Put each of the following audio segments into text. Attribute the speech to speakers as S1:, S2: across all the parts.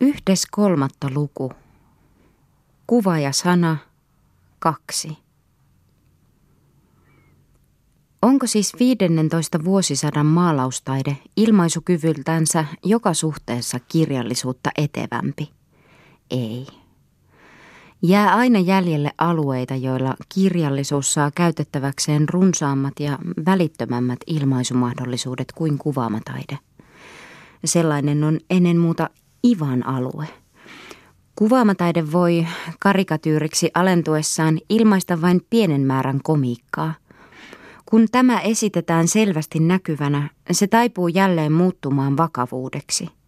S1: Yhdes kolmatta luku. Kuva ja sana kaksi. Onko siis 15 vuosisadan maalaustaide ilmaisukyvyltänsä joka suhteessa kirjallisuutta etevämpi? Ei. Jää aina jäljelle alueita, joilla kirjallisuus saa käytettäväkseen runsaammat ja välittömämmät ilmaisumahdollisuudet kuin kuvaamataide. Sellainen on ennen muuta Ivan alue. Kuvaamataide voi karikatyyriksi alentuessaan ilmaista vain pienen määrän komiikkaa. Kun tämä esitetään selvästi näkyvänä, se taipuu jälleen muuttumaan vakavuudeksi –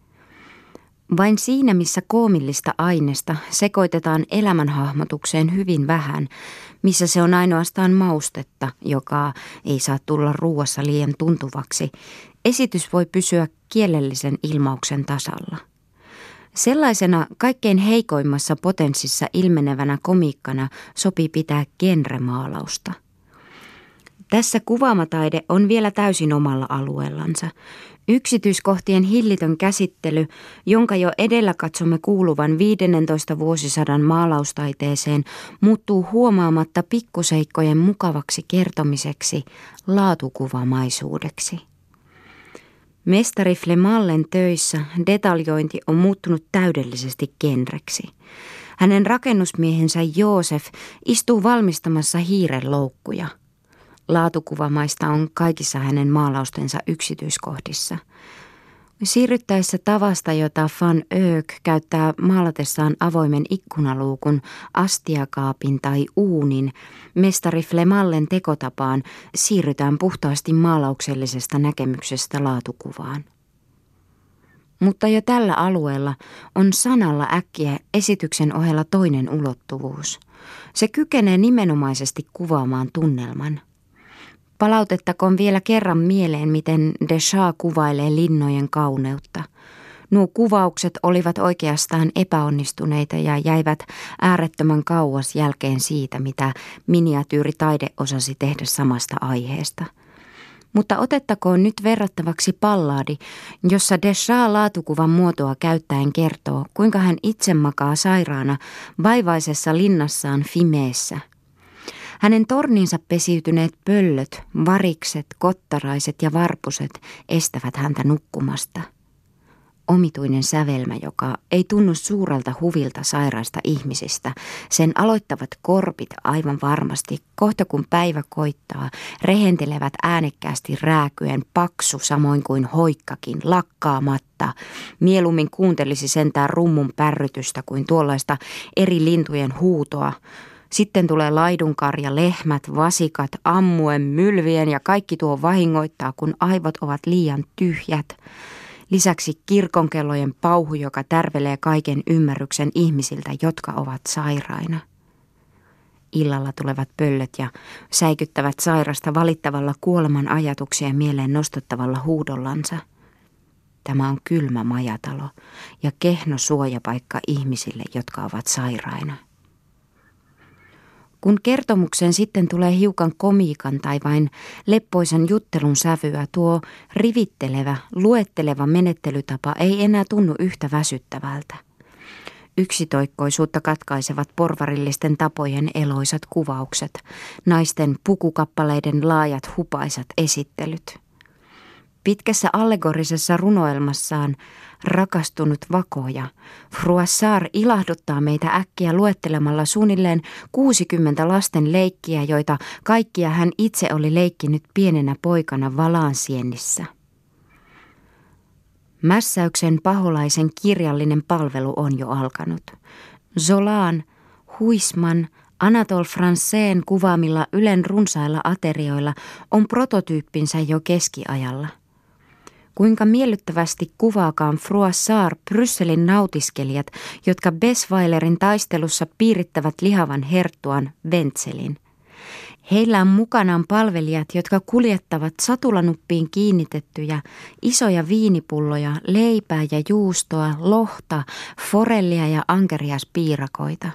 S1: vain siinä, missä koomillista aineesta sekoitetaan elämänhahmotukseen hyvin vähän, missä se on ainoastaan maustetta, joka ei saa tulla ruuassa liian tuntuvaksi, esitys voi pysyä kielellisen ilmauksen tasalla. Sellaisena kaikkein heikoimmassa potenssissa ilmenevänä komiikkana sopii pitää genremaalausta. Tässä kuvaamataide on vielä täysin omalla alueellansa. Yksityiskohtien hillitön käsittely, jonka jo edellä katsomme kuuluvan 15 vuosisadan maalaustaiteeseen, muuttuu huomaamatta pikkuseikkojen mukavaksi kertomiseksi, laatukuvamaisuudeksi. Mestari Flemallen töissä detaljointi on muuttunut täydellisesti genreksi. Hänen rakennusmiehensä Joosef istuu valmistamassa hiiren loukkuja – Laatukuvamaista on kaikissa hänen maalaustensa yksityiskohdissa. Siirryttäessä tavasta, jota Van Öök käyttää maalatessaan avoimen ikkunaluukun, astiakaapin tai uunin, mestari Flemallen tekotapaan siirrytään puhtaasti maalauksellisesta näkemyksestä laatukuvaan. Mutta jo tällä alueella on sanalla äkkiä esityksen ohella toinen ulottuvuus. Se kykenee nimenomaisesti kuvaamaan tunnelman – Palautettakoon vielä kerran mieleen, miten Deschamps kuvailee linnojen kauneutta. Nuo kuvaukset olivat oikeastaan epäonnistuneita ja jäivät äärettömän kauas jälkeen siitä, mitä miniatyyritaide osasi tehdä samasta aiheesta. Mutta otettakoon nyt verrattavaksi pallaadi, jossa Deschamps laatukuvan muotoa käyttäen kertoo, kuinka hän itse makaa sairaana vaivaisessa linnassaan Fimeessä – hänen torninsa pesiytyneet pöllöt, varikset, kottaraiset ja varpuset estävät häntä nukkumasta. Omituinen sävelmä, joka ei tunnu suurelta huvilta sairaista ihmisistä. Sen aloittavat korpit aivan varmasti, kohta kun päivä koittaa, rehentelevät äänekkäästi rääkyen paksu samoin kuin hoikkakin, lakkaamatta. Mieluummin kuuntelisi sentään rummun pärrytystä kuin tuollaista eri lintujen huutoa. Sitten tulee laidunkarja, lehmät, vasikat, ammuen, mylvien ja kaikki tuo vahingoittaa, kun aivot ovat liian tyhjät. Lisäksi kirkonkellojen pauhu, joka tärvelee kaiken ymmärryksen ihmisiltä, jotka ovat sairaina. Illalla tulevat pöllöt ja säikyttävät sairasta valittavalla kuoleman ajatuksia mieleen nostattavalla huudollansa. Tämä on kylmä majatalo ja kehno suojapaikka ihmisille, jotka ovat sairaina. Kun kertomuksen sitten tulee hiukan komiikan tai vain leppoisen juttelun sävyä, tuo rivittelevä, luetteleva menettelytapa ei enää tunnu yhtä väsyttävältä. Yksitoikkoisuutta katkaisevat porvarillisten tapojen eloisat kuvaukset, naisten pukukappaleiden laajat hupaisat esittelyt. Pitkässä allegorisessa runoelmassaan rakastunut vakoja, Fruassar ilahduttaa meitä äkkiä luettelemalla suunnilleen 60 lasten leikkiä, joita kaikkia hän itse oli leikkinyt pienenä poikana Valansiennissä. Mässäyksen paholaisen kirjallinen palvelu on jo alkanut. Zolaan, Huisman, Anatol Franceen kuvaamilla Ylen runsailla aterioilla on prototyyppinsä jo keskiajalla – Kuinka miellyttävästi kuvaakaan Froissart Brysselin nautiskelijat, jotka Besweilerin taistelussa piirittävät lihavan herttuan Ventselin. Heillä on mukanaan palvelijat, jotka kuljettavat satulanuppiin kiinnitettyjä isoja viinipulloja, leipää ja juustoa, lohta, forellia ja ankeriaspiirakoita.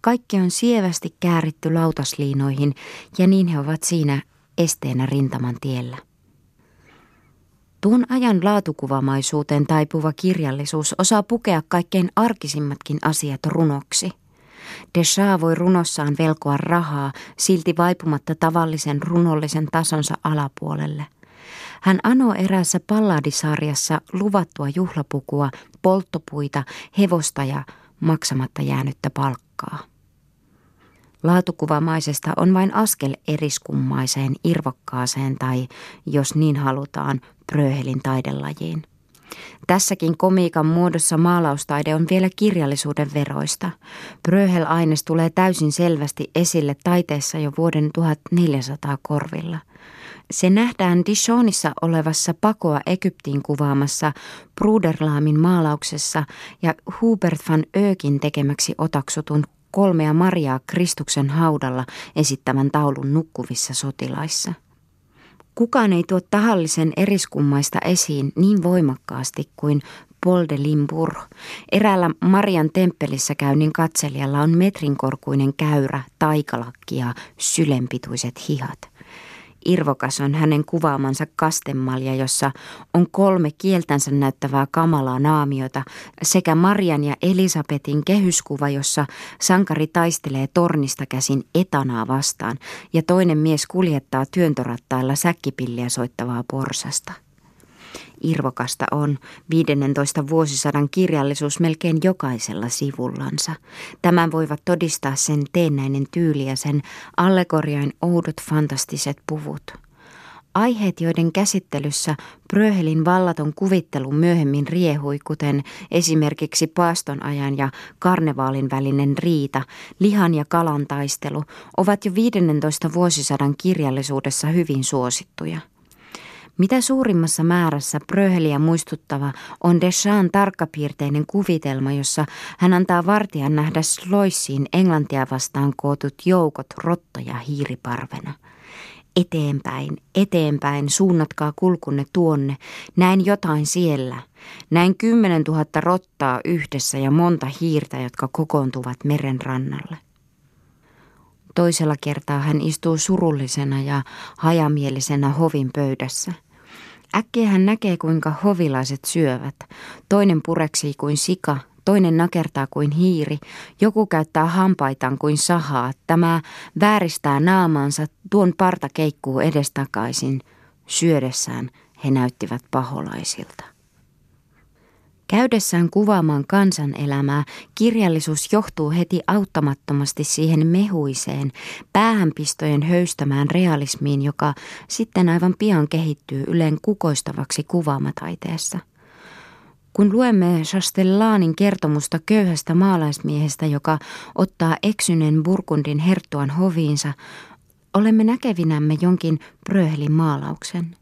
S1: Kaikki on sievästi kääritty lautasliinoihin ja niin he ovat siinä esteenä rintaman tiellä. Tuon ajan laatukuvamaisuuteen taipuva kirjallisuus osaa pukea kaikkein arkisimmatkin asiat runoksi. Deschamps voi runossaan velkoa rahaa, silti vaipumatta tavallisen runollisen tasonsa alapuolelle. Hän anoo eräässä palladisarjassa luvattua juhlapukua, polttopuita, hevosta ja maksamatta jäänyttä palkkaa. Laatukuvamaisesta on vain askel eriskummaiseen, irvokkaaseen tai, jos niin halutaan, Bröhelin taidelajiin. Tässäkin komiikan muodossa maalaustaide on vielä kirjallisuuden veroista. Bröhel-aines tulee täysin selvästi esille taiteessa jo vuoden 1400 korvilla. Se nähdään Dishonissa olevassa pakoa Egyptiin kuvaamassa Bruderlaamin maalauksessa ja Hubert van Ökin tekemäksi otaksutun kolmea Mariaa Kristuksen haudalla esittävän taulun nukkuvissa sotilaissa. Kukaan ei tuo tahallisen eriskummaista esiin niin voimakkaasti kuin Paul de Limbourg. Eräällä Marian temppelissä käynnin katselijalla on metrin korkuinen käyrä, taikalakki ja sylenpituiset hihat – Irvokas on hänen kuvaamansa kastemalja, jossa on kolme kieltänsä näyttävää kamalaa naamiota sekä Marian ja Elisabetin kehyskuva, jossa sankari taistelee tornista käsin etanaa vastaan ja toinen mies kuljettaa työntorattailla säkkipilliä soittavaa porsasta. Irvokasta on 15 vuosisadan kirjallisuus melkein jokaisella sivullansa. Tämän voivat todistaa sen teennäinen tyyli ja sen allegoriain oudot fantastiset puvut. Aiheet, joiden käsittelyssä Bröhelin vallaton kuvittelu myöhemmin riehui, kuten esimerkiksi paastonajan ja karnevaalin välinen riita, lihan ja kalan taistelu, ovat jo 15 vuosisadan kirjallisuudessa hyvin suosittuja. Mitä suurimmassa määrässä Bröheliä muistuttava on Deschamps tarkkapiirteinen kuvitelma, jossa hän antaa vartijan nähdä Sloissiin englantia vastaan kootut joukot rottoja hiiriparvena. Eteenpäin, eteenpäin, suunnatkaa kulkunne tuonne, näin jotain siellä. Näin kymmenen tuhatta rottaa yhdessä ja monta hiirtä, jotka kokoontuvat meren rannalle. Toisella kertaa hän istuu surullisena ja hajamielisenä hovin pöydässä – Äkkiä hän näkee, kuinka hovilaiset syövät. Toinen pureksii kuin sika, toinen nakertaa kuin hiiri, joku käyttää hampaitaan kuin sahaa, tämä vääristää naamansa, tuon parta keikkuu edestakaisin. Syödessään he näyttivät paholaisilta. Käydessään kuvaamaan kansanelämää, kirjallisuus johtuu heti auttamattomasti siihen mehuiseen, päähänpistojen höystämään realismiin, joka sitten aivan pian kehittyy yleen kukoistavaksi kuvaamataiteessa. Kun luemme Chastellanin kertomusta köyhästä maalaismiehestä, joka ottaa eksyneen Burgundin herttuan hoviinsa, olemme näkevinämme jonkin Bröhelin maalauksen.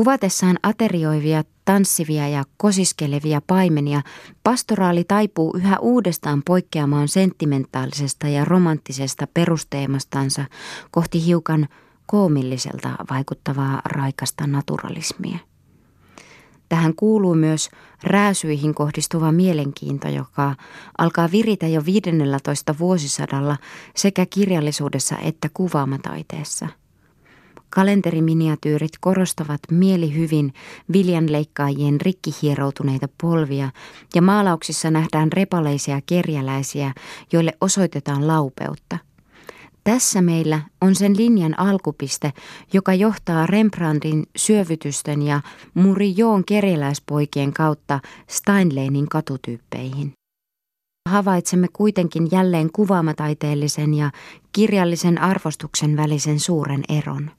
S1: Kuvatessaan aterioivia, tanssivia ja kosiskelevia paimenia, pastoraali taipuu yhä uudestaan poikkeamaan sentimentaalisesta ja romanttisesta perusteemastansa kohti hiukan koomilliselta vaikuttavaa raikasta naturalismia. Tähän kuuluu myös rääsyihin kohdistuva mielenkiinto, joka alkaa viritä jo 15 vuosisadalla sekä kirjallisuudessa että kuvaamataiteessa – Kalenteriminiatyyrit korostavat mielihyvin viljanleikkaajien rikkihieroutuneita polvia ja maalauksissa nähdään repaleisia kerjäläisiä, joille osoitetaan laupeutta. Tässä meillä on sen linjan alkupiste, joka johtaa Rembrandtin syövytysten ja Murijoon kerjäläispoikien kautta Steinleinin katutyyppeihin havaitsemme kuitenkin jälleen kuvaamataiteellisen ja kirjallisen arvostuksen välisen suuren eron.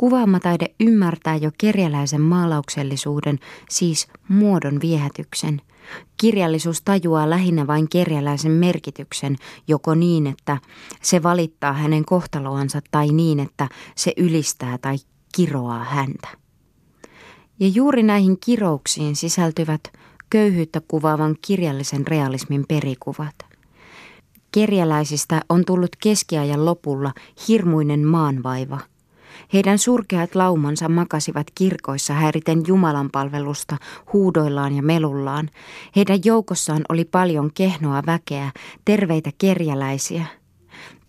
S1: Kuvaamataide ymmärtää jo kerjäläisen maalauksellisuuden, siis muodon viehätyksen. Kirjallisuus tajuaa lähinnä vain kerjäläisen merkityksen, joko niin, että se valittaa hänen kohtaloansa tai niin, että se ylistää tai kiroaa häntä. Ja juuri näihin kirouksiin sisältyvät köyhyyttä kuvaavan kirjallisen realismin perikuvat. Kerjäläisistä on tullut keskiajan lopulla hirmuinen maanvaiva – heidän surkeat laumansa makasivat kirkoissa häiriten Jumalan palvelusta huudoillaan ja melullaan. Heidän joukossaan oli paljon kehnoa väkeä, terveitä kerjäläisiä.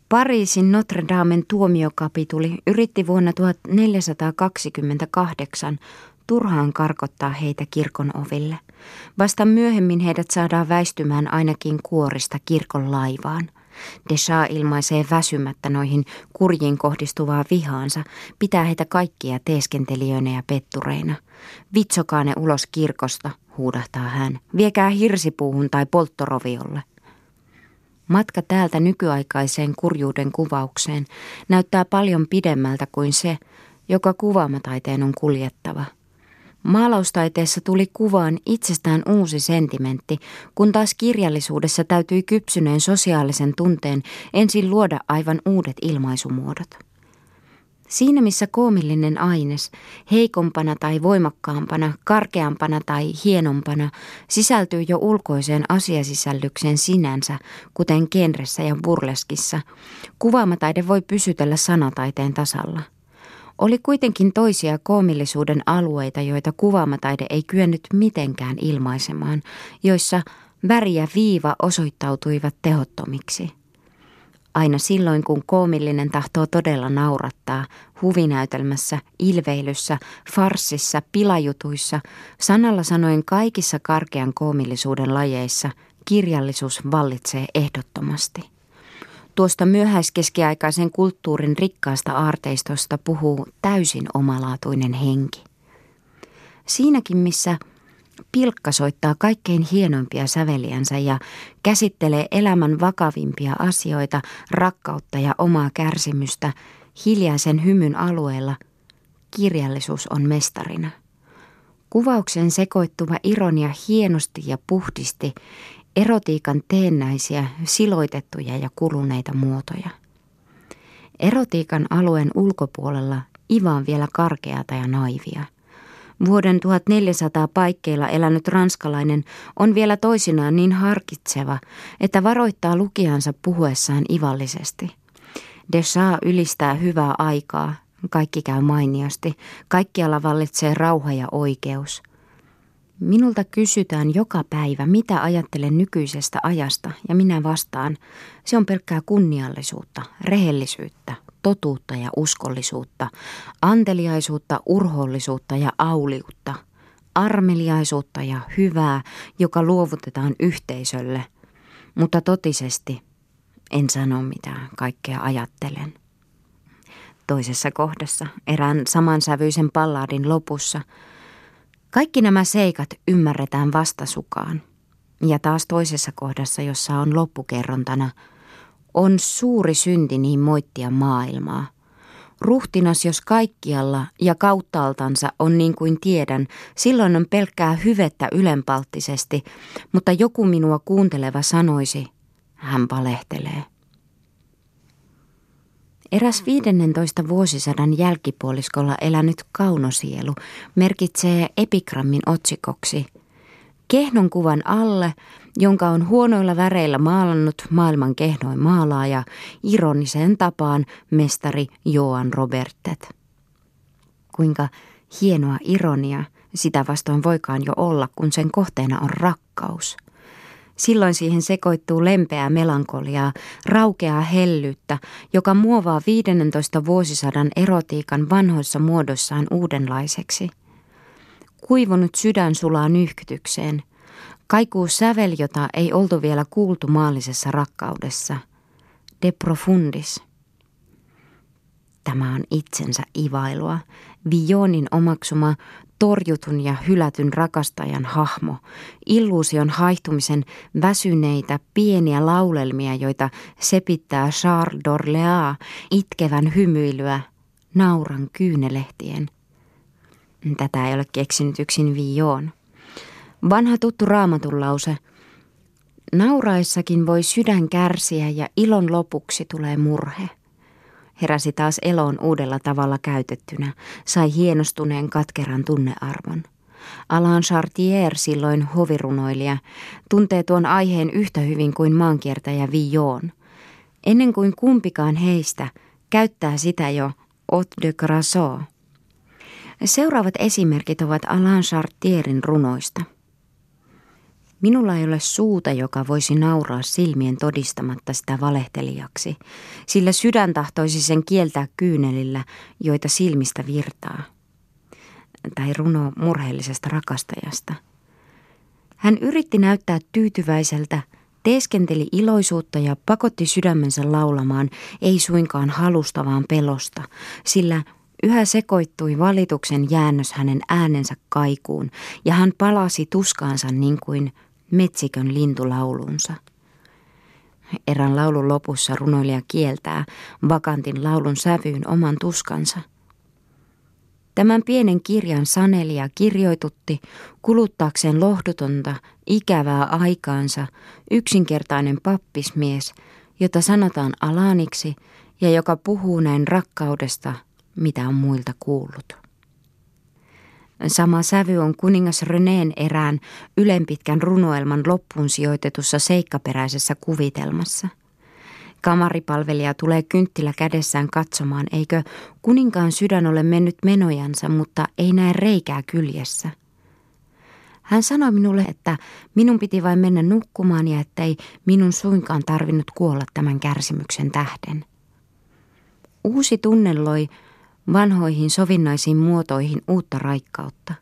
S1: Pariisin Notre Damen tuomiokapituli yritti vuonna 1428 turhaan karkottaa heitä kirkon oville. Vasta myöhemmin heidät saadaan väistymään ainakin kuorista kirkon laivaan. Desha ilmaisee väsymättä noihin kurjiin kohdistuvaa vihaansa, pitää heitä kaikkia teeskentelijöinä ja pettureina. Vitsokaa ne ulos kirkosta, huudahtaa hän. Viekää hirsipuuhun tai polttoroviolle. Matka täältä nykyaikaiseen kurjuuden kuvaukseen näyttää paljon pidemmältä kuin se, joka kuvaamataiteen on kuljettava. Maalaustaiteessa tuli kuvaan itsestään uusi sentimentti, kun taas kirjallisuudessa täytyi kypsyneen sosiaalisen tunteen ensin luoda aivan uudet ilmaisumuodot. Siinä missä koomillinen aines, heikompana tai voimakkaampana, karkeampana tai hienompana, sisältyy jo ulkoiseen asiasisällykseen sinänsä, kuten genressä ja burleskissa, kuvaamataide voi pysytellä sanataiteen tasalla. Oli kuitenkin toisia koomillisuuden alueita, joita kuvaamataide ei kyennyt mitenkään ilmaisemaan, joissa väri ja viiva osoittautuivat tehottomiksi – Aina silloin, kun koomillinen tahtoo todella naurattaa, huvinäytelmässä, ilveilyssä, farssissa, pilajutuissa, sanalla sanoen kaikissa karkean koomillisuuden lajeissa, kirjallisuus vallitsee ehdottomasti. Tuosta myöhäiskeskiaikaisen kulttuurin rikkaasta aarteistosta puhuu täysin omalaatuinen henki. Siinäkin, missä Pilkka soittaa kaikkein hienoimpia säveliänsä ja käsittelee elämän vakavimpia asioita, rakkautta ja omaa kärsimystä hiljaisen hymyn alueella. Kirjallisuus on mestarina. Kuvauksen sekoittuva ironia hienosti ja puhdisti erotiikan teennäisiä, siloitettuja ja kuluneita muotoja. Erotiikan alueen ulkopuolella Iva on vielä karkeata ja naivia – Vuoden 1400 paikkeilla elänyt ranskalainen on vielä toisinaan niin harkitseva, että varoittaa lukijansa puhuessaan ivallisesti. Deschamps ylistää hyvää aikaa, kaikki käy mainiosti, kaikkialla vallitsee rauha ja oikeus. Minulta kysytään joka päivä, mitä ajattelen nykyisestä ajasta, ja minä vastaan, se on pelkkää kunniallisuutta, rehellisyyttä, totuutta ja uskollisuutta, anteliaisuutta, urhollisuutta ja auliutta, armeliaisuutta ja hyvää, joka luovutetaan yhteisölle. Mutta totisesti en sano mitään, kaikkea ajattelen. Toisessa kohdassa, erään samansävyisen palladin lopussa, kaikki nämä seikat ymmärretään vastasukaan. Ja taas toisessa kohdassa, jossa on loppukerrontana – on suuri synti niin moittia maailmaa. Ruhtinas, jos kaikkialla ja kauttaaltansa on niin kuin tiedän, silloin on pelkkää hyvettä ylenpalttisesti, mutta joku minua kuunteleva sanoisi, hän valehtelee. Eräs 15 vuosisadan jälkipuoliskolla elänyt kaunosielu merkitsee epigrammin otsikoksi Kehnon kuvan alle jonka on huonoilla väreillä maalannut maailman kehnoin maalaaja ironiseen tapaan mestari Joan Robertet. Kuinka hienoa ironia sitä vastoin voikaan jo olla, kun sen kohteena on rakkaus. Silloin siihen sekoittuu lempeää melankoliaa, raukeaa hellyyttä, joka muovaa 15 vuosisadan erotiikan vanhoissa muodossaan uudenlaiseksi. Kuivunut sydän sulaa nyhkytykseen – Kaikuu sävel, jota ei oltu vielä kuultu maallisessa rakkaudessa. De profundis. Tämä on itsensä ivailua. Vionin omaksuma torjutun ja hylätyn rakastajan hahmo, illuusion haihtumisen väsyneitä pieniä laulelmia, joita sepittää Charles d'Orléans itkevän hymyilyä nauran kyynelehtien. Tätä ei ole keksinyt yksin Vion. Vanha tuttu raamatun lause. Nauraissakin voi sydän kärsiä ja ilon lopuksi tulee murhe. Heräsi taas eloon uudella tavalla käytettynä, sai hienostuneen katkeran tunnearvon. Alain Chartier, silloin hovirunoilija, tuntee tuon aiheen yhtä hyvin kuin maankiertäjä Villon. Ennen kuin kumpikaan heistä käyttää sitä jo Ot de Grasso. Seuraavat esimerkit ovat Alain Chartierin runoista – Minulla ei ole suuta, joka voisi nauraa silmien todistamatta sitä valehtelijaksi, sillä sydän tahtoisi sen kieltää kyynelillä, joita silmistä virtaa. tai runo murheellisesta rakastajasta. Hän yritti näyttää tyytyväiseltä, teeskenteli iloisuutta ja pakotti sydämensä laulamaan, ei suinkaan halusta vaan pelosta, sillä Yhä sekoittui valituksen jäännös hänen äänensä kaikuun, ja hän palasi tuskaansa niin kuin metsikön lintulaulunsa. Erän laulun lopussa runoilija kieltää vakantin laulun sävyyn oman tuskansa. Tämän pienen kirjan sanelija kirjoitutti kuluttaakseen lohdutonta, ikävää aikaansa yksinkertainen pappismies, jota sanotaan Alaniksi ja joka puhuu näin rakkaudesta – mitä on muilta kuullut. Sama sävy on kuningas Reneen erään ylenpitkän runoelman loppuun sijoitetussa seikkaperäisessä kuvitelmassa. Kamaripalvelija tulee kynttilä kädessään katsomaan, eikö kuninkaan sydän ole mennyt menojansa, mutta ei näe reikää kyljessä. Hän sanoi minulle, että minun piti vain mennä nukkumaan ja että ei minun suinkaan tarvinnut kuolla tämän kärsimyksen tähden. Uusi tunne loi vanhoihin sovinnaisiin muotoihin uutta raikkautta.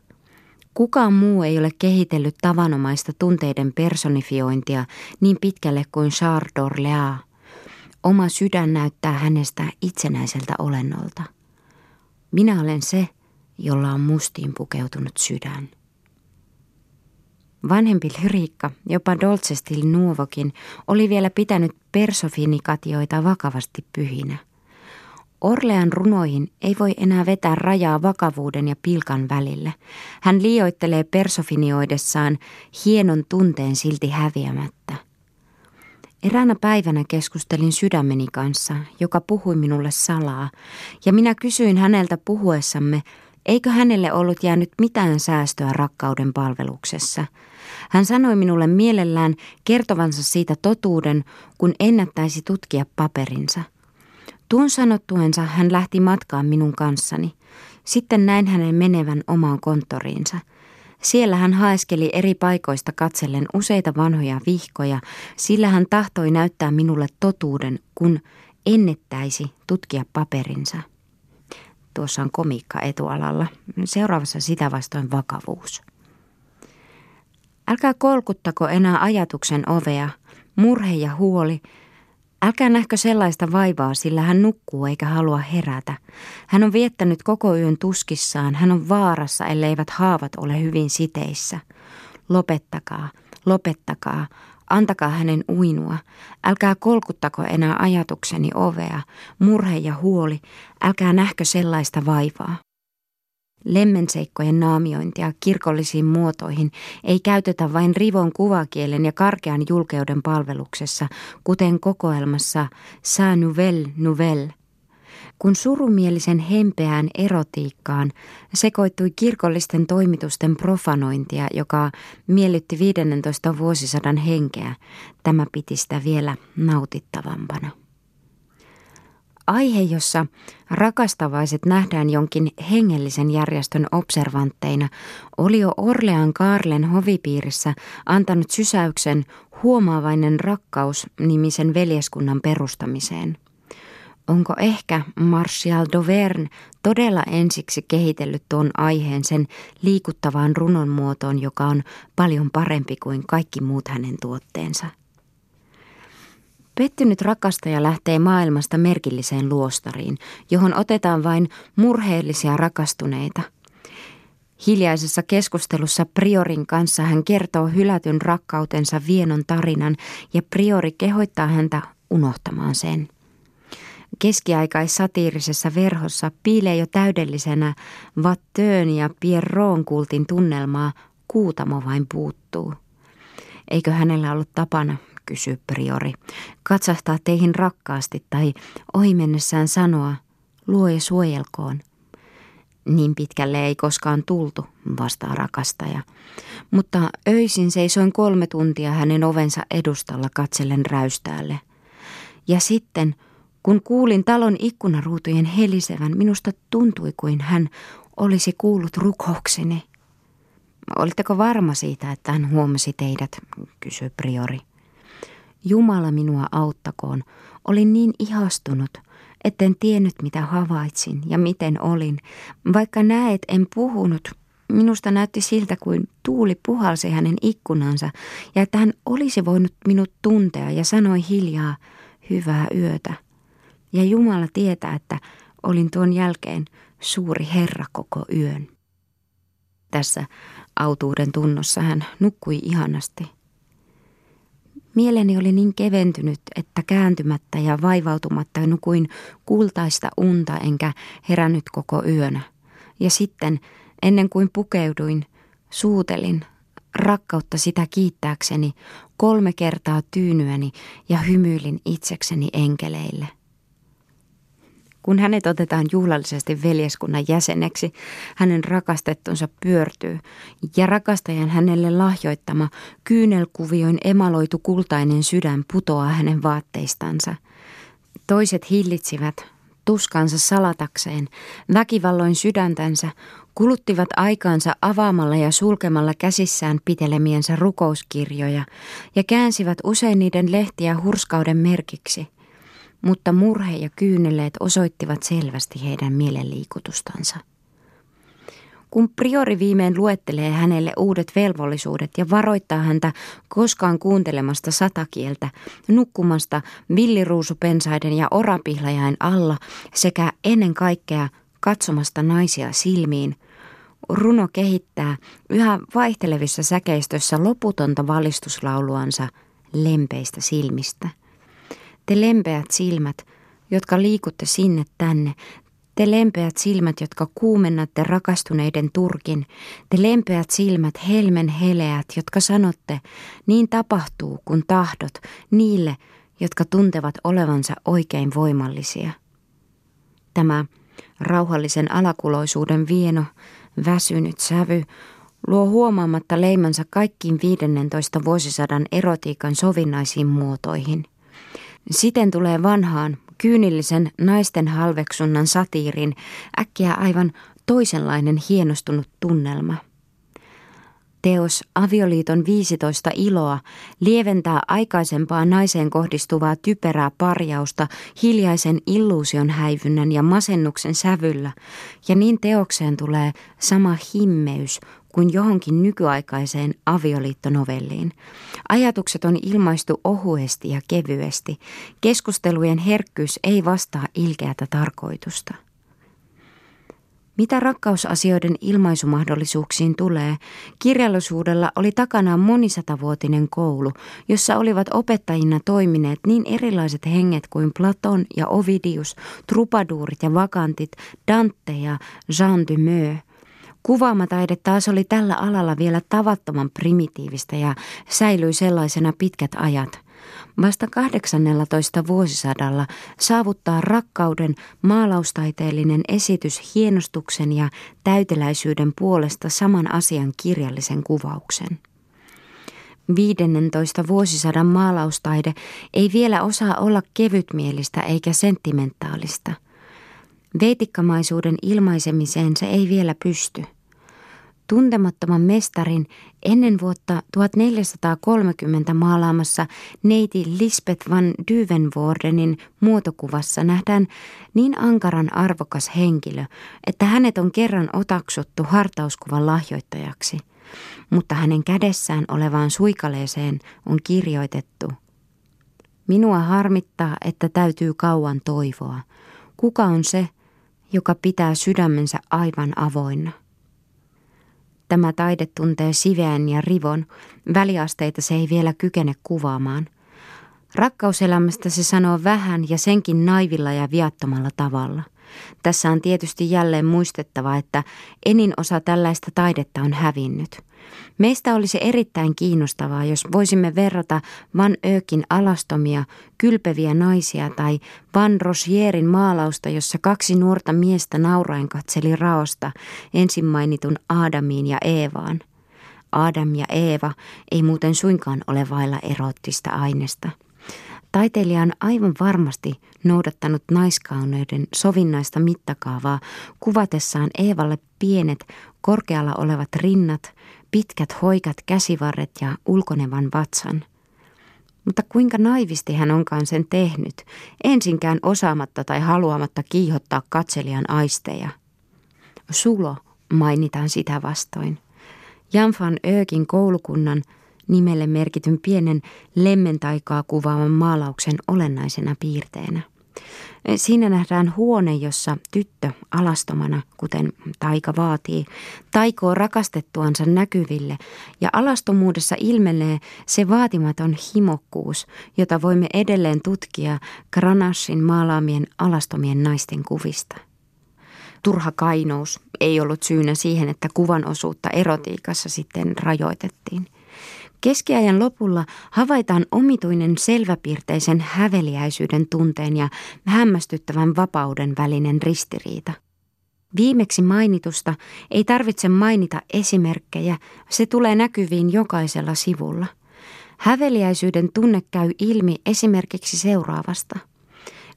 S1: Kukaan muu ei ole kehitellyt tavanomaista tunteiden personifiointia niin pitkälle kuin Charles d'Orléans. Oma sydän näyttää hänestä itsenäiseltä olennolta. Minä olen se, jolla on mustiin pukeutunut sydän. Vanhempi lyriikka, jopa Dolce Stil Nuovokin, oli vielä pitänyt persofinikatioita vakavasti pyhinä – Orlean runoihin ei voi enää vetää rajaa vakavuuden ja pilkan välille. Hän liioittelee persofinioidessaan hienon tunteen silti häviämättä. Eräänä päivänä keskustelin sydämeni kanssa, joka puhui minulle salaa, ja minä kysyin häneltä puhuessamme, eikö hänelle ollut jäänyt mitään säästöä rakkauden palveluksessa. Hän sanoi minulle mielellään kertovansa siitä totuuden, kun ennättäisi tutkia paperinsa – Tuon sanottuensa hän lähti matkaan minun kanssani. Sitten näin hänen menevän omaan konttoriinsa. Siellä hän haeskeli eri paikoista katsellen useita vanhoja vihkoja, sillä hän tahtoi näyttää minulle totuuden, kun ennettäisi tutkia paperinsa. Tuossa on komiikka etualalla. Seuraavassa sitä vastoin vakavuus. Älkää kolkuttako enää ajatuksen ovea. Murhe ja huoli, Älkää nähkö sellaista vaivaa, sillä hän nukkuu eikä halua herätä. Hän on viettänyt koko yön tuskissaan, hän on vaarassa, elleivät haavat ole hyvin siteissä. Lopettakaa, lopettakaa, antakaa hänen uinua. Älkää kolkuttako enää ajatukseni ovea, murhe ja huoli, älkää nähkö sellaista vaivaa. Lemmenseikkojen naamiointia kirkollisiin muotoihin ei käytetä vain rivon kuvakielen ja karkean julkeuden palveluksessa, kuten kokoelmassa Sa Nouvelle Nouvelle. Kun surumielisen hempeään erotiikkaan sekoittui kirkollisten toimitusten profanointia, joka miellytti 15 vuosisadan henkeä, tämä piti sitä vielä nautittavampana. Aihe, jossa rakastavaiset nähdään jonkin hengellisen järjestön observantteina, oli jo Orlean Karlen hovipiirissä antanut sysäyksen huomaavainen rakkaus nimisen veljeskunnan perustamiseen. Onko ehkä Martial Dovern todella ensiksi kehitellyt tuon aiheen sen liikuttavaan runon muotoon, joka on paljon parempi kuin kaikki muut hänen tuotteensa? Pettynyt rakastaja lähtee maailmasta merkilliseen luostariin, johon otetaan vain murheellisia rakastuneita. Hiljaisessa keskustelussa Priorin kanssa hän kertoo hylätyn rakkautensa vienon tarinan ja Priori kehoittaa häntä unohtamaan sen. Keskiaikaissatiirisessa verhossa piilee jo täydellisenä Vattöön ja Pierron kultin tunnelmaa, kuutamo vain puuttuu. Eikö hänellä ollut tapana kysyy priori. Katsahtaa teihin rakkaasti tai ohi mennessään sanoa, luoja suojelkoon. Niin pitkälle ei koskaan tultu, vastaa rakastaja. Mutta öisin seisoin kolme tuntia hänen ovensa edustalla katsellen räystäälle. Ja sitten, kun kuulin talon ikkunaruutujen helisevän, minusta tuntui kuin hän olisi kuullut rukoukseni. Olitteko varma siitä, että hän huomasi teidät, kysyi priori. Jumala minua auttakoon. Olin niin ihastunut, etten tiennyt mitä havaitsin ja miten olin. Vaikka näet, en puhunut, minusta näytti siltä kuin tuuli puhalsi hänen ikkunansa ja että hän olisi voinut minut tuntea ja sanoi hiljaa hyvää yötä. Ja Jumala tietää, että olin tuon jälkeen suuri herra koko yön. Tässä autuuden tunnossa hän nukkui ihanasti. Mieleni oli niin keventynyt, että kääntymättä ja vaivautumatta nukuin kultaista unta enkä herännyt koko yönä. Ja sitten, ennen kuin pukeuduin, suutelin rakkautta sitä kiittääkseni kolme kertaa tyynyäni ja hymyilin itsekseni enkeleille. Kun hänet otetaan juhlallisesti veljeskunnan jäseneksi, hänen rakastettunsa pyörtyy ja rakastajan hänelle lahjoittama kyynelkuvioin emaloitu kultainen sydän putoaa hänen vaatteistansa. Toiset hillitsivät, tuskansa salatakseen, väkivalloin sydäntänsä, kuluttivat aikaansa avaamalla ja sulkemalla käsissään pitelemiensä rukouskirjoja ja käänsivät usein niiden lehtiä hurskauden merkiksi – mutta murhe ja kyyneleet osoittivat selvästi heidän mielenliikutustansa. Kun priori viimein luettelee hänelle uudet velvollisuudet ja varoittaa häntä koskaan kuuntelemasta satakieltä, nukkumasta villiruusupensaiden ja orapihlajain alla sekä ennen kaikkea katsomasta naisia silmiin, runo kehittää yhä vaihtelevissa säkeistössä loputonta valistuslauluansa lempeistä silmistä. Te lempeät silmät, jotka liikutte sinne tänne, te lempeät silmät, jotka kuumennatte rakastuneiden turkin, te lempeät silmät, helmen heleät, jotka sanotte, niin tapahtuu, kun tahdot, niille, jotka tuntevat olevansa oikein voimallisia. Tämä rauhallisen alakuloisuuden vieno, väsynyt sävy, luo huomaamatta leimansa kaikkiin 15 vuosisadan erotiikan sovinnaisiin muotoihin – Siten tulee vanhaan, kyynillisen naisten halveksunnan satiirin äkkiä aivan toisenlainen hienostunut tunnelma. Teos Avioliiton 15 iloa lieventää aikaisempaa naiseen kohdistuvaa typerää parjausta hiljaisen illuusion häivynnän ja masennuksen sävyllä, ja niin teokseen tulee sama himmeys kuin johonkin nykyaikaiseen avioliittonovelliin. Ajatukset on ilmaistu ohuesti ja kevyesti. Keskustelujen herkkyys ei vastaa ilkeätä tarkoitusta. Mitä rakkausasioiden ilmaisumahdollisuuksiin tulee, kirjallisuudella oli takanaan monisatavuotinen koulu, jossa olivat opettajina toimineet niin erilaiset henget kuin Platon ja Ovidius, trupaduurit ja vakantit, Dante ja Jean de Meaux – Kuvaamataide taas oli tällä alalla vielä tavattoman primitiivistä ja säilyi sellaisena pitkät ajat. Vasta 18 vuosisadalla saavuttaa rakkauden maalaustaiteellinen esitys hienostuksen ja täyteläisyyden puolesta saman asian kirjallisen kuvauksen. 15 vuosisadan maalaustaide ei vielä osaa olla kevytmielistä eikä sentimentaalista – Veitikkamaisuuden ilmaisemiseen se ei vielä pysty. Tuntemattoman mestarin ennen vuotta 1430 maalaamassa neiti Lisbeth van Dyvenvoordenin muotokuvassa nähdään niin ankaran arvokas henkilö, että hänet on kerran otaksuttu hartauskuvan lahjoittajaksi. Mutta hänen kädessään olevaan suikaleeseen on kirjoitettu Minua harmittaa, että täytyy kauan toivoa. Kuka on se, joka pitää sydämensä aivan avoinna. Tämä taide tuntee siveän ja rivon, väliasteita se ei vielä kykene kuvaamaan. Rakkauselämästä se sanoo vähän ja senkin naivilla ja viattomalla tavalla. Tässä on tietysti jälleen muistettava, että enin osa tällaista taidetta on hävinnyt – Meistä olisi erittäin kiinnostavaa, jos voisimme verrata Van Ökin alastomia, kylpeviä naisia tai Van Rosierin maalausta, jossa kaksi nuorta miestä nauraen katseli raosta ensin mainitun Aadamiin ja Eevaan. Adam ja Eeva ei muuten suinkaan ole vailla erottista aineesta. Taiteilija on aivan varmasti noudattanut naiskauneuden sovinnaista mittakaavaa kuvatessaan Eevalle pienet, korkealla olevat rinnat, pitkät hoikat käsivarret ja ulkonevan vatsan. Mutta kuinka naivisti hän onkaan sen tehnyt, ensinkään osaamatta tai haluamatta kiihottaa katselijan aisteja. Sulo, mainitaan sitä vastoin. Jan van Öökin koulukunnan nimelle merkityn pienen lemmentaikaa kuvaavan maalauksen olennaisena piirteenä. Siinä nähdään huone, jossa tyttö alastomana, kuten taika vaatii, taikoo rakastettuansa näkyville ja alastomuudessa ilmenee se vaatimaton himokkuus, jota voimme edelleen tutkia Granashin maalaamien alastomien naisten kuvista. Turha kainous ei ollut syynä siihen, että kuvan osuutta erotiikassa sitten rajoitettiin – Keskiajan lopulla havaitaan omituinen selväpiirteisen häveliäisyyden tunteen ja hämmästyttävän vapauden välinen ristiriita. Viimeksi mainitusta ei tarvitse mainita esimerkkejä, se tulee näkyviin jokaisella sivulla. Häveliäisyyden tunne käy ilmi esimerkiksi seuraavasta –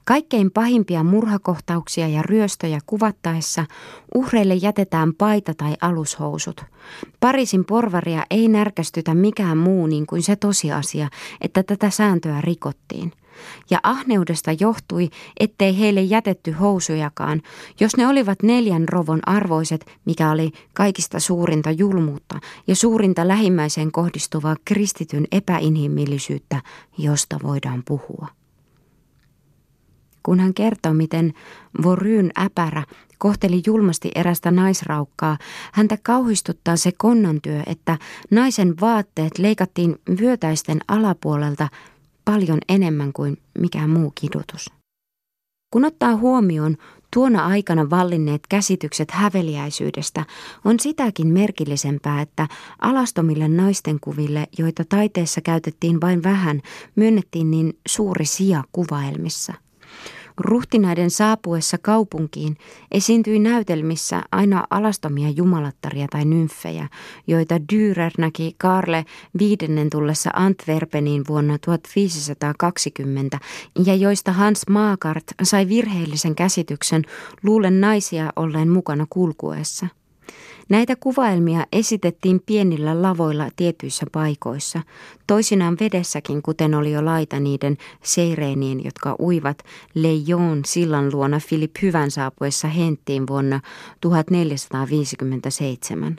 S1: Kaikkein pahimpia murhakohtauksia ja ryöstöjä kuvattaessa uhreille jätetään paita tai alushousut. Pariisin porvaria ei närkästytä mikään muu niin kuin se tosiasia, että tätä sääntöä rikottiin. Ja ahneudesta johtui, ettei heille jätetty housujakaan, jos ne olivat neljän rovon arvoiset, mikä oli kaikista suurinta julmuutta ja suurinta lähimmäiseen kohdistuvaa kristityn epäinhimillisyyttä, josta voidaan puhua kun hän kertoo, miten Voryn äpärä kohteli julmasti erästä naisraukkaa, häntä kauhistuttaa se konnantyö, että naisen vaatteet leikattiin vyötäisten alapuolelta paljon enemmän kuin mikään muu kidutus. Kun ottaa huomioon tuona aikana vallinneet käsitykset häveliäisyydestä, on sitäkin merkillisempää, että alastomille naisten kuville, joita taiteessa käytettiin vain vähän, myönnettiin niin suuri sija kuvaelmissa. Ruhtinaiden saapuessa kaupunkiin esiintyi näytelmissä aina alastomia jumalattaria tai nymfejä, joita Dürer näki Karle viidennen tullessa Antwerpeniin vuonna 1520 ja joista Hans Maakart sai virheellisen käsityksen luulen naisia olleen mukana kulkuessa. Näitä kuvaelmia esitettiin pienillä lavoilla tietyissä paikoissa, toisinaan vedessäkin, kuten oli jo laita niiden seireenien, jotka uivat Leijon sillan luona Filip Hyvän saapuessa Henttiin vuonna 1457.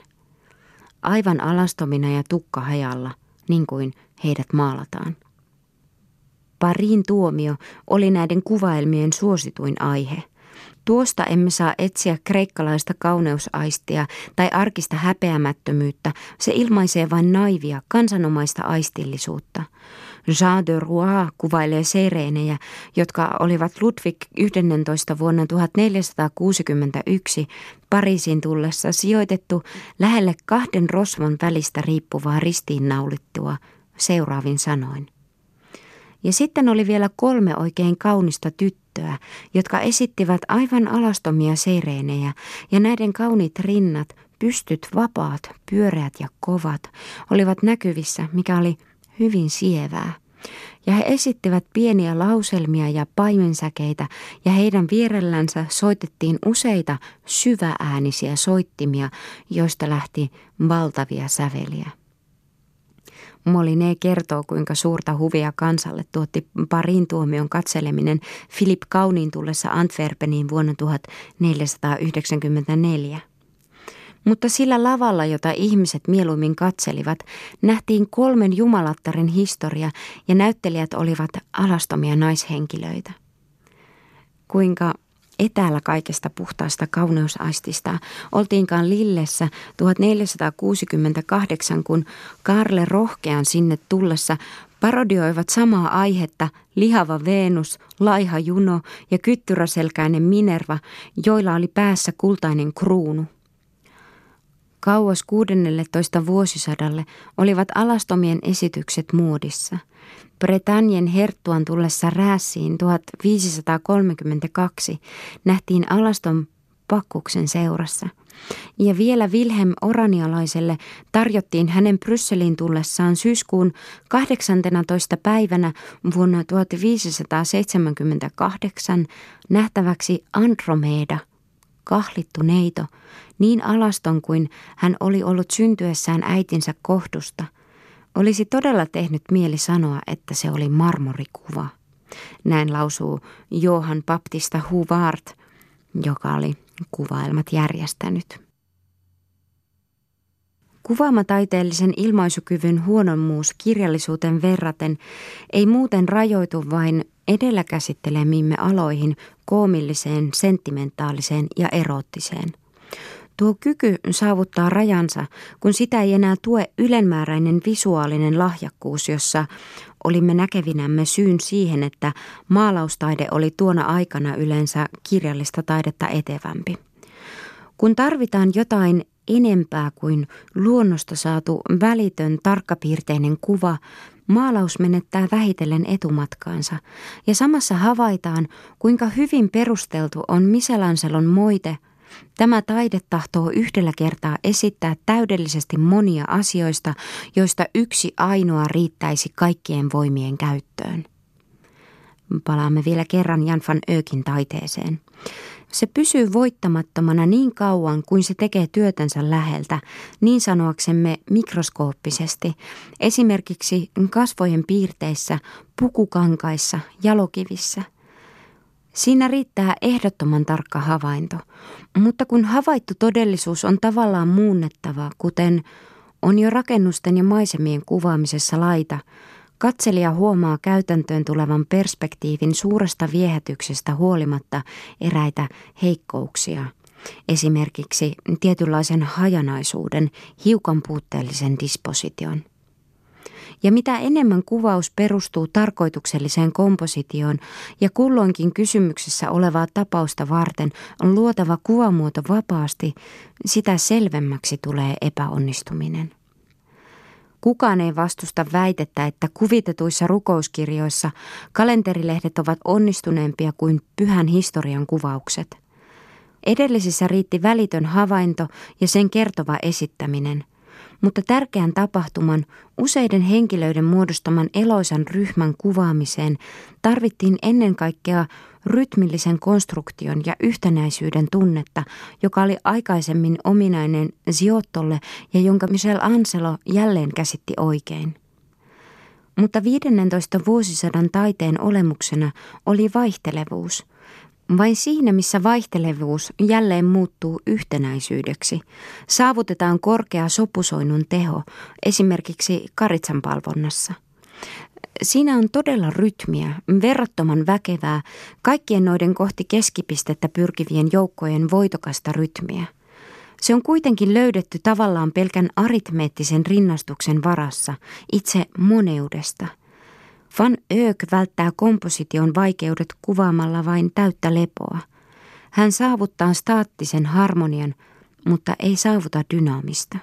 S1: Aivan alastomina ja tukkahajalla, niin kuin heidät maalataan. Parin tuomio oli näiden kuvaelmien suosituin aihe – Tuosta emme saa etsiä kreikkalaista kauneusaistia tai arkista häpeämättömyyttä, se ilmaisee vain naivia, kansanomaista aistillisuutta. Jean de Roy kuvailee seireenejä, jotka olivat Ludwig 11 vuonna 1461 Pariisin tullessa sijoitettu lähelle kahden rosvon välistä riippuvaa ristiinnaulittua seuraavin sanoin. Ja sitten oli vielä kolme oikein kaunista tyttöä, jotka esittivät aivan alastomia seireenejä, ja näiden kauniit rinnat, pystyt vapaat, pyöreät ja kovat, olivat näkyvissä, mikä oli hyvin sievää. Ja he esittivät pieniä lauselmia ja paimensäkeitä, ja heidän vierellänsä soitettiin useita syvääänisiä soittimia, joista lähti valtavia säveliä. Moline kertoo, kuinka suurta huvia kansalle tuotti parin tuomion katseleminen Philip Kauniin tullessa Antwerpeniin vuonna 1494. Mutta sillä lavalla, jota ihmiset mieluummin katselivat, nähtiin kolmen jumalattarin historia ja näyttelijät olivat alastomia naishenkilöitä. Kuinka etäällä kaikesta puhtaasta kauneusaistista oltiinkaan Lillessä 1468, kun Karle rohkean sinne tullessa parodioivat samaa aihetta lihava Venus, laiha Juno ja kyttyräselkäinen Minerva, joilla oli päässä kultainen kruunu. Kauas 16 vuosisadalle olivat alastomien esitykset muodissa – Bretagnen herttuan tullessa Räässiin 1532 nähtiin alaston pakkuksen seurassa. Ja vielä Wilhelm Oranialaiselle tarjottiin hänen Brysselin tullessaan syyskuun 18. päivänä vuonna 1578 nähtäväksi Andromeda, kahlittu neito, niin alaston kuin hän oli ollut syntyessään äitinsä kohdusta – olisi todella tehnyt mieli sanoa, että se oli marmorikuva. Näin lausuu Johan Baptista Huvart, joka oli kuvaelmat järjestänyt. Kuvaamataiteellisen ilmaisukyvyn huonommuus kirjallisuuteen verraten ei muuten rajoitu vain edellä käsittelemimme aloihin koomilliseen, sentimentaaliseen ja eroottiseen. Tuo kyky saavuttaa rajansa, kun sitä ei enää tue ylenmääräinen visuaalinen lahjakkuus, jossa olimme näkevinämme syyn siihen, että maalaustaide oli tuona aikana yleensä kirjallista taidetta etevämpi. Kun tarvitaan jotain enempää kuin luonnosta saatu välitön tarkkapiirteinen kuva, maalaus menettää vähitellen etumatkaansa, ja samassa havaitaan, kuinka hyvin perusteltu on Michelangelon moite. Tämä taide tahtoo yhdellä kertaa esittää täydellisesti monia asioista, joista yksi ainoa riittäisi kaikkien voimien käyttöön. Palaamme vielä kerran Jan van Ökin taiteeseen. Se pysyy voittamattomana niin kauan kuin se tekee työtänsä läheltä, niin sanoaksemme mikroskooppisesti, esimerkiksi kasvojen piirteissä, pukukankaissa, jalokivissä. Siinä riittää ehdottoman tarkka havainto, mutta kun havaittu todellisuus on tavallaan muunnettava, kuten on jo rakennusten ja maisemien kuvaamisessa laita, Katselija huomaa käytäntöön tulevan perspektiivin suuresta viehätyksestä huolimatta eräitä heikkouksia, esimerkiksi tietynlaisen hajanaisuuden, hiukan puutteellisen disposition. Ja mitä enemmän kuvaus perustuu tarkoitukselliseen kompositioon ja kulloinkin kysymyksessä olevaa tapausta varten on luotava kuvamuoto vapaasti, sitä selvemmäksi tulee epäonnistuminen. Kukaan ei vastusta väitettä, että kuvitetuissa rukouskirjoissa kalenterilehdet ovat onnistuneempia kuin pyhän historian kuvaukset. Edellisissä riitti välitön havainto ja sen kertova esittäminen – mutta tärkeän tapahtuman, useiden henkilöiden muodostaman eloisan ryhmän kuvaamiseen tarvittiin ennen kaikkea rytmillisen konstruktion ja yhtenäisyyden tunnetta, joka oli aikaisemmin ominainen Ziottolle ja jonka Michel Anselo jälleen käsitti oikein. Mutta 15 vuosisadan taiteen olemuksena oli vaihtelevuus – vain siinä, missä vaihtelevuus jälleen muuttuu yhtenäisyydeksi, saavutetaan korkea sopusoinnun teho, esimerkiksi karitsanpalvonnassa. Siinä on todella rytmiä, verrattoman väkevää, kaikkien noiden kohti keskipistettä pyrkivien joukkojen voitokasta rytmiä. Se on kuitenkin löydetty tavallaan pelkän aritmeettisen rinnastuksen varassa, itse moneudesta – Van Öök välttää komposition vaikeudet kuvaamalla vain täyttä lepoa. Hän saavuttaa staattisen harmonian, mutta ei saavuta dynaamista.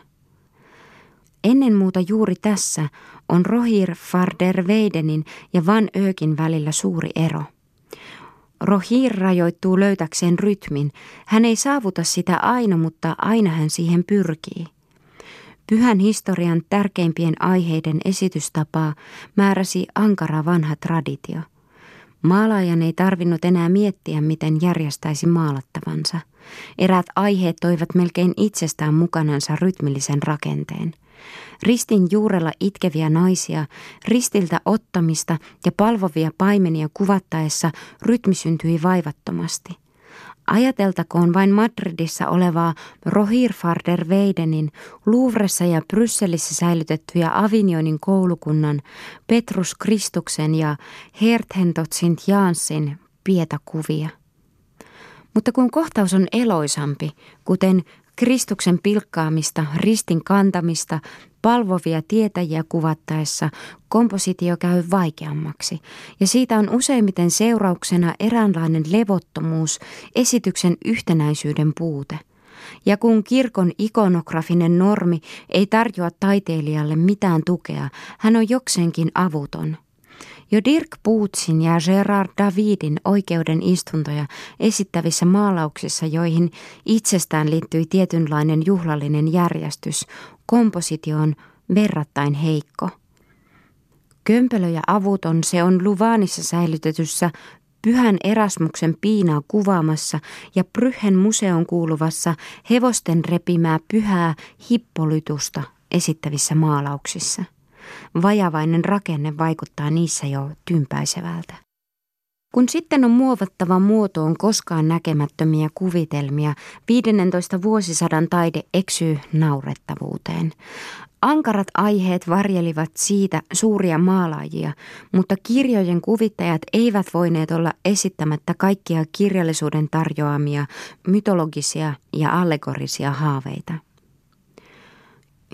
S1: Ennen muuta juuri tässä on Rohir Farder Weidenin ja Van Öökin välillä suuri ero. Rohir rajoittuu löytäkseen rytmin. Hän ei saavuta sitä aina, mutta aina hän siihen pyrkii. Pyhän historian tärkeimpien aiheiden esitystapaa määräsi ankara vanha traditio. Maalaajan ei tarvinnut enää miettiä, miten järjestäisi maalattavansa. Eräät aiheet toivat melkein itsestään mukanansa rytmillisen rakenteen. Ristin juurella itkeviä naisia, ristiltä ottamista ja palvovia paimenia kuvattaessa rytmi syntyi vaivattomasti. Ajateltakoon vain Madridissa olevaa Rohir Farder Weidenin Louvressa ja Brysselissä säilytettyjä Avignonin koulukunnan Petrus Kristuksen ja Herthentotsint Janssin pietakuvia. Mutta kun kohtaus on eloisampi, kuten Kristuksen pilkkaamista, ristin kantamista, palvovia tietäjiä kuvattaessa kompositio käy vaikeammaksi, ja siitä on useimmiten seurauksena eräänlainen levottomuus, esityksen yhtenäisyyden puute. Ja kun kirkon ikonografinen normi ei tarjoa taiteilijalle mitään tukea, hän on jokseenkin avuton – jo Dirk Puutsin ja Gerard Davidin oikeuden istuntoja esittävissä maalauksissa, joihin itsestään liittyi tietynlainen juhlallinen järjestys, kompositio on verrattain heikko. Kömpelö ja avuton se on Luvanissa säilytetyssä Pyhän Erasmuksen piinaa kuvaamassa ja Pryhen museon kuuluvassa hevosten repimää pyhää hippolytusta esittävissä maalauksissa. Vajavainen rakenne vaikuttaa niissä jo tympäisevältä. Kun sitten on muovattava muotoon koskaan näkemättömiä kuvitelmia, 15 vuosisadan taide eksyy naurettavuuteen. Ankarat aiheet varjelivat siitä suuria maalaajia, mutta kirjojen kuvittajat eivät voineet olla esittämättä kaikkia kirjallisuuden tarjoamia mytologisia ja allegorisia haaveita.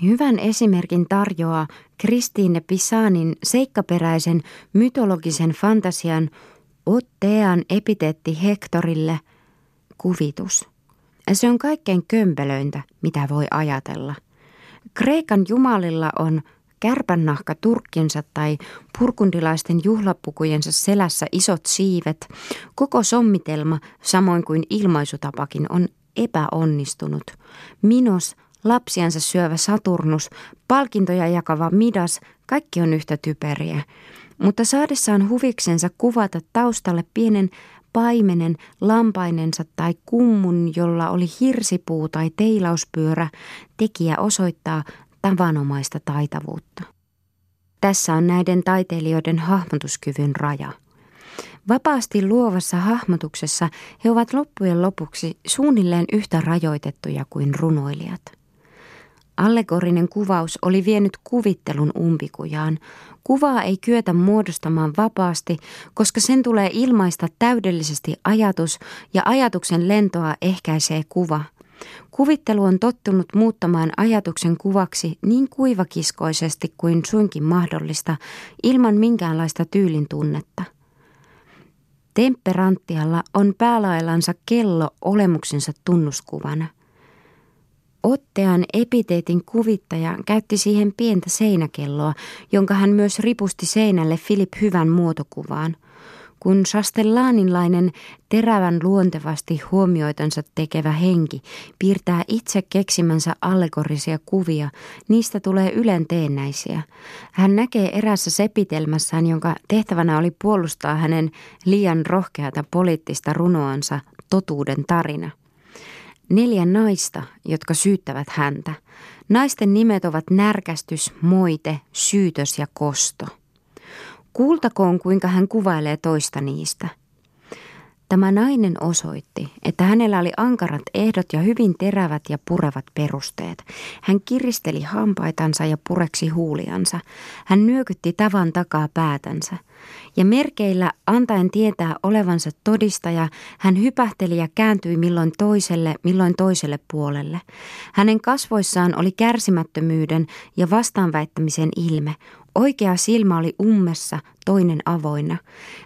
S1: Hyvän esimerkin tarjoaa Kristiine Pisanin seikkaperäisen mytologisen fantasian Ottean epiteetti Hektorille kuvitus. Se on kaikkein kömpelöintä, mitä voi ajatella. Kreikan jumalilla on kärpännahka turkkinsa tai purkundilaisten juhlapukujensa selässä isot siivet. Koko sommitelma, samoin kuin ilmaisutapakin, on epäonnistunut. Minos, lapsiansa syövä Saturnus, palkintoja jakava Midas, kaikki on yhtä typeriä mutta saadessaan huviksensa kuvata taustalle pienen paimenen, lampainensa tai kummun, jolla oli hirsipuu tai teilauspyörä, tekijä osoittaa tavanomaista taitavuutta. Tässä on näiden taiteilijoiden hahmotuskyvyn raja. Vapaasti luovassa hahmotuksessa he ovat loppujen lopuksi suunnilleen yhtä rajoitettuja kuin runoilijat. Allegorinen kuvaus oli vienyt kuvittelun umpikujaan. Kuvaa ei kyetä muodostamaan vapaasti, koska sen tulee ilmaista täydellisesti ajatus ja ajatuksen lentoa ehkäisee kuva. Kuvittelu on tottunut muuttamaan ajatuksen kuvaksi niin kuivakiskoisesti kuin suinkin mahdollista, ilman minkäänlaista tyylin tunnetta. Temperanttialla on päälaillansa kello olemuksensa tunnuskuvana – Ottean epiteetin kuvittaja käytti siihen pientä seinäkelloa, jonka hän myös ripusti seinälle Filip Hyvän muotokuvaan. Kun Chastellaninlainen terävän luontevasti huomioitansa tekevä henki piirtää itse keksimänsä allegorisia kuvia, niistä tulee ylen teennäisiä. Hän näkee erässä sepitelmässään, jonka tehtävänä oli puolustaa hänen liian rohkeata poliittista runoansa totuuden tarina neljä naista, jotka syyttävät häntä. Naisten nimet ovat närkästys, moite, syytös ja kosto. Kuultakoon, kuinka hän kuvailee toista niistä – Tämä nainen osoitti, että hänellä oli ankarat ehdot ja hyvin terävät ja purevat perusteet. Hän kiristeli hampaitansa ja pureksi huuliansa. Hän nyökytti tavan takaa päätänsä. Ja merkeillä antaen tietää olevansa todistaja, hän hypähteli ja kääntyi milloin toiselle, milloin toiselle puolelle. Hänen kasvoissaan oli kärsimättömyyden ja vastaanväittämisen ilme. Oikea silmä oli ummessa, toinen avoinna.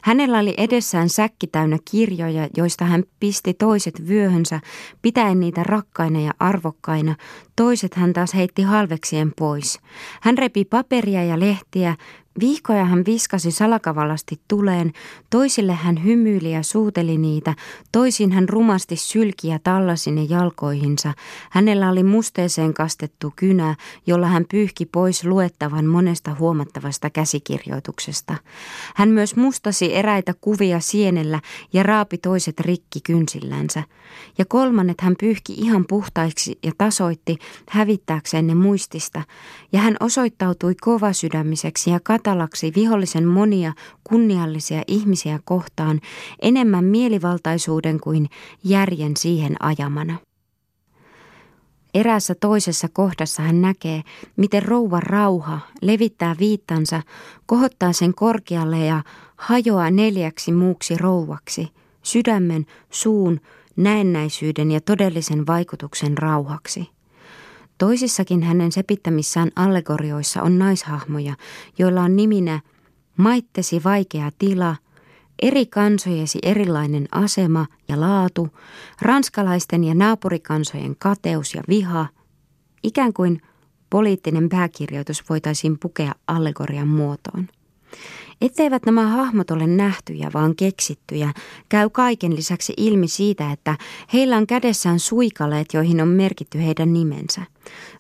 S1: Hänellä oli edessään säkki täynnä kirjoja, joista hän pisti toiset vyöhönsä, pitäen niitä rakkaina ja arvokkaina. Toiset hän taas heitti halveksien pois. Hän repi paperia ja lehtiä, Viikkoja hän viskasi salakavallasti tuleen, toisille hän hymyili ja suuteli niitä, toisin hän rumasti sylki ja tallasi ne jalkoihinsa. Hänellä oli musteeseen kastettu kynä, jolla hän pyyhki pois luettavan monesta huomattavasta käsikirjoituksesta. Hän myös mustasi eräitä kuvia sienellä ja raapi toiset rikki kynsillänsä. Ja kolmannet hän pyyhki ihan puhtaiksi ja tasoitti hävittääkseen ne muistista. Ja hän osoittautui kovasydämiseksi ja kat- matalaksi vihollisen monia kunniallisia ihmisiä kohtaan enemmän mielivaltaisuuden kuin järjen siihen ajamana. Eräässä toisessa kohdassa hän näkee, miten rouva rauha levittää viittansa, kohottaa sen korkealle ja hajoaa neljäksi muuksi rouvaksi, sydämen, suun, näennäisyyden ja todellisen vaikutuksen rauhaksi. Toisissakin hänen sepittämissään allegorioissa on naishahmoja, joilla on niminä maittesi vaikea tila, eri kansojesi erilainen asema ja laatu, ranskalaisten ja naapurikansojen kateus ja viha, ikään kuin poliittinen pääkirjoitus voitaisiin pukea allegorian muotoon. Etteivät nämä hahmot ole nähtyjä, vaan keksittyjä, käy kaiken lisäksi ilmi siitä, että heillä on kädessään suikaleet, joihin on merkitty heidän nimensä.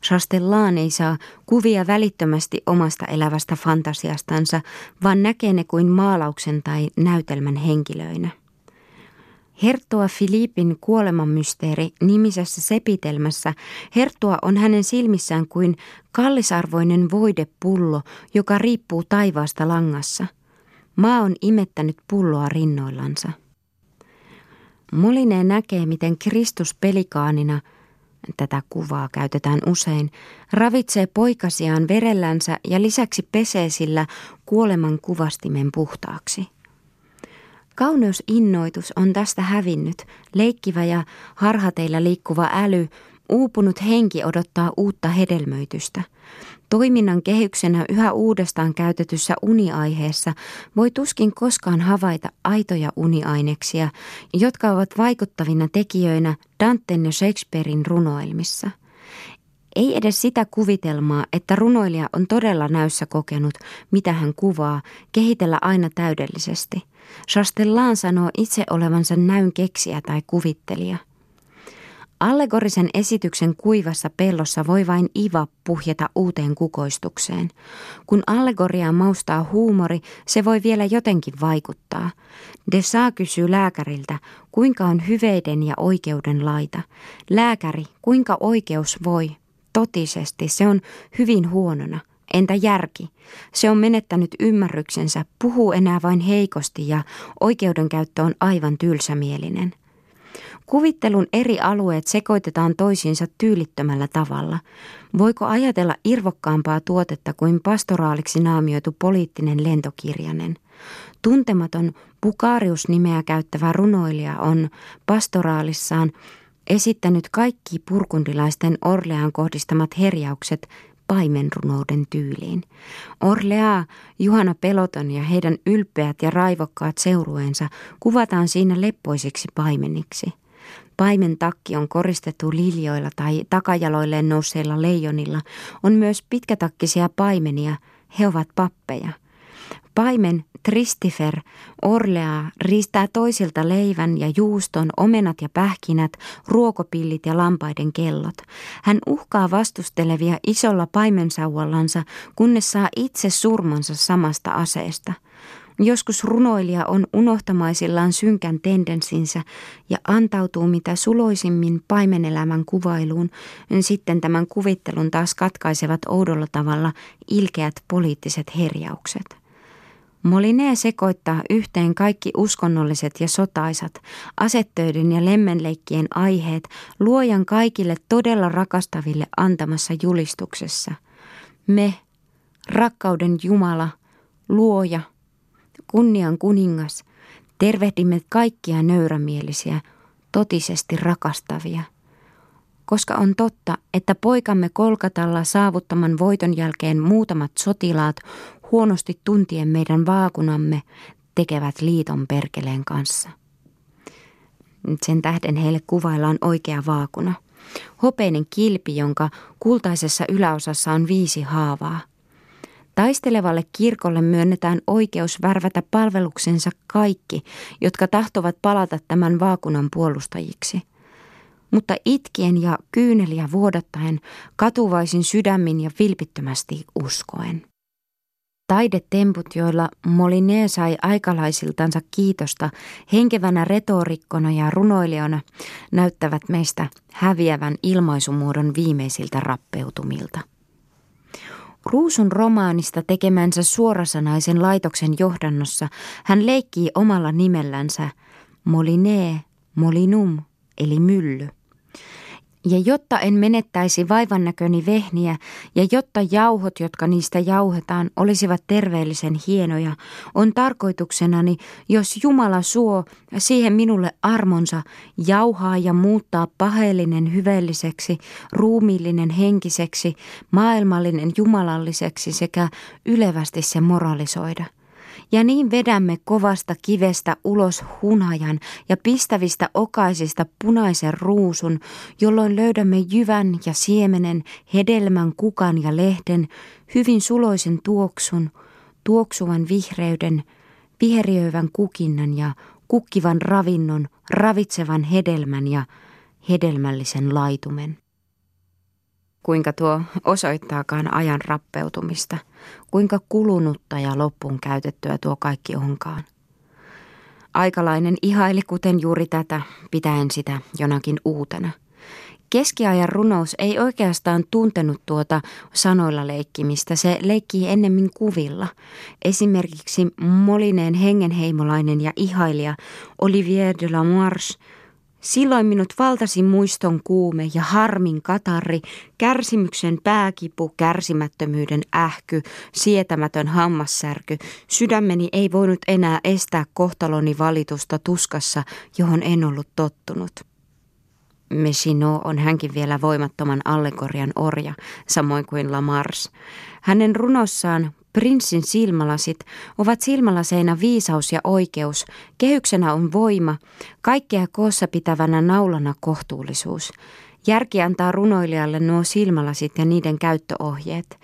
S1: Chastellan ei saa kuvia välittömästi omasta elävästä fantasiastansa, vaan näkee ne kuin maalauksen tai näytelmän henkilöinä. Herttua Filipin kuolemanmysteeri nimisessä sepitelmässä Herttua on hänen silmissään kuin kallisarvoinen voidepullo, joka riippuu taivaasta langassa. Maa on imettänyt pulloa rinnoillansa. Moline näkee, miten Kristus pelikaanina, tätä kuvaa käytetään usein, ravitsee poikasiaan verellänsä ja lisäksi pesee sillä kuoleman kuvastimen puhtaaksi. Kauneusinnoitus on tästä hävinnyt, leikkivä ja harhateilla liikkuva äly, uupunut henki odottaa uutta hedelmöitystä. Toiminnan kehyksenä yhä uudestaan käytetyssä uniaiheessa voi tuskin koskaan havaita aitoja uniaineksia, jotka ovat vaikuttavina tekijöinä Danten ja Shakespearein runoilmissa. Ei edes sitä kuvitelmaa, että runoilija on todella näyssä kokenut, mitä hän kuvaa, kehitellä aina täydellisesti. Chastellan sanoo itse olevansa näyn keksiä tai kuvittelija – Allegorisen esityksen kuivassa pellossa voi vain iva puhjeta uuteen kukoistukseen. Kun allegoriaa maustaa huumori, se voi vielä jotenkin vaikuttaa. De saa kysyy lääkäriltä, kuinka on hyveiden ja oikeuden laita. Lääkäri, kuinka oikeus voi? Totisesti, se on hyvin huonona. Entä järki? Se on menettänyt ymmärryksensä, puhuu enää vain heikosti ja oikeudenkäyttö on aivan tylsämielinen. Kuvittelun eri alueet sekoitetaan toisiinsa tyylittömällä tavalla. Voiko ajatella irvokkaampaa tuotetta kuin pastoraaliksi naamioitu poliittinen lentokirjanen? Tuntematon Bukarius-nimeä käyttävä runoilija on pastoraalissaan esittänyt kaikki purkundilaisten Orleaan kohdistamat herjaukset paimenrunouden tyyliin. Orlea, Juhana Peloton ja heidän ylpeät ja raivokkaat seurueensa kuvataan siinä leppoisiksi paimeniksi – Paimen takki on koristettu liljoilla tai takajaloilleen nousseilla leijonilla. On myös pitkätakkisia paimenia, he ovat pappeja. Paimen Tristifer Orlea riistää toisilta leivän ja juuston, omenat ja pähkinät, ruokopillit ja lampaiden kellot. Hän uhkaa vastustelevia isolla paimensauvallansa, kunnes saa itse surmansa samasta aseesta – Joskus runoilija on unohtamaisillaan synkän tendenssinsä ja antautuu mitä suloisimmin paimenelämän kuvailuun, sitten tämän kuvittelun taas katkaisevat oudolla tavalla ilkeät poliittiset herjaukset. Molinee sekoittaa yhteen kaikki uskonnolliset ja sotaisat, asettöiden ja lemmenleikkien aiheet luojan kaikille todella rakastaville antamassa julistuksessa. Me, rakkauden Jumala, luoja – kunnian kuningas, tervehdimme kaikkia nöyrämielisiä, totisesti rakastavia. Koska on totta, että poikamme Kolkatalla saavuttaman voiton jälkeen muutamat sotilaat huonosti tuntien meidän vaakunamme tekevät liiton perkeleen kanssa. Sen tähden heille kuvaillaan oikea vaakuna. Hopeinen kilpi, jonka kultaisessa yläosassa on viisi haavaa – Taistelevalle kirkolle myönnetään oikeus värvätä palveluksensa kaikki, jotka tahtovat palata tämän vaakunan puolustajiksi. Mutta itkien ja kyyneliä vuodattaen, katuvaisin sydämin ja vilpittömästi uskoen. Taidetemput, joilla Moline sai aikalaisiltansa kiitosta henkevänä retorikkona ja runoilijana, näyttävät meistä häviävän ilmaisumuodon viimeisiltä rappeutumilta. Ruusun romaanista tekemänsä suorasanaisen laitoksen johdannossa hän leikkii omalla nimellänsä Molinee, Molinum, eli mylly. Ja jotta en menettäisi vaivannäköni vehniä ja jotta jauhot, jotka niistä jauhetaan, olisivat terveellisen hienoja, on tarkoituksenani, jos Jumala suo siihen minulle armonsa, jauhaa ja muuttaa paheellinen hyvelliseksi, ruumiillinen henkiseksi, maailmallinen jumalalliseksi sekä ylevästi se moralisoida – ja niin vedämme kovasta kivestä ulos hunajan ja pistävistä okaisista punaisen ruusun, jolloin löydämme jyvän ja siemenen, hedelmän, kukan ja lehden, hyvin suloisen tuoksun, tuoksuvan vihreyden, viheriöivän kukinnan ja kukkivan ravinnon, ravitsevan hedelmän ja hedelmällisen laitumen. Kuinka tuo osoittaakaan ajan rappeutumista, kuinka kulunutta ja loppuun käytettyä tuo kaikki onkaan. Aikalainen ihaili kuten juuri tätä, pitäen sitä jonakin uutena. Keskiajan runous ei oikeastaan tuntenut tuota sanoilla leikkimistä, se leikkii ennemmin kuvilla. Esimerkiksi Molineen hengenheimolainen ja ihailija Olivier de la Marche Silloin minut valtasi muiston kuume ja harmin katarri, kärsimyksen pääkipu, kärsimättömyyden ähky, sietämätön hammassärky. Sydämeni ei voinut enää estää kohtaloni valitusta tuskassa, johon en ollut tottunut. Mechino on hänkin vielä voimattoman allegorian orja, samoin kuin Lamars. Hänen runossaan Prinssin silmälasit ovat silmälaseina viisaus ja oikeus, kehyksenä on voima, kaikkea koossa pitävänä naulana kohtuullisuus. Järki antaa runoilijalle nuo silmälasit ja niiden käyttöohjeet.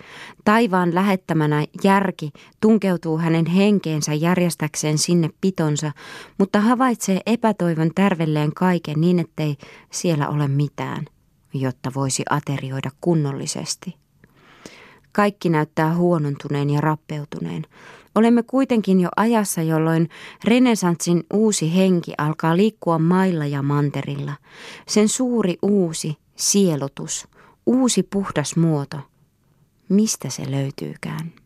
S1: Taivaan lähettämänä järki tunkeutuu hänen henkeensä järjestäkseen sinne pitonsa, mutta havaitsee epätoivon tärvelleen kaiken niin, ettei siellä ole mitään, jotta voisi aterioida kunnollisesti. Kaikki näyttää huonontuneen ja rappeutuneen. Olemme kuitenkin jo ajassa, jolloin renesanssin uusi henki alkaa liikkua mailla ja manterilla. Sen suuri uusi sielutus, uusi puhdas muoto. Mistä se löytyykään?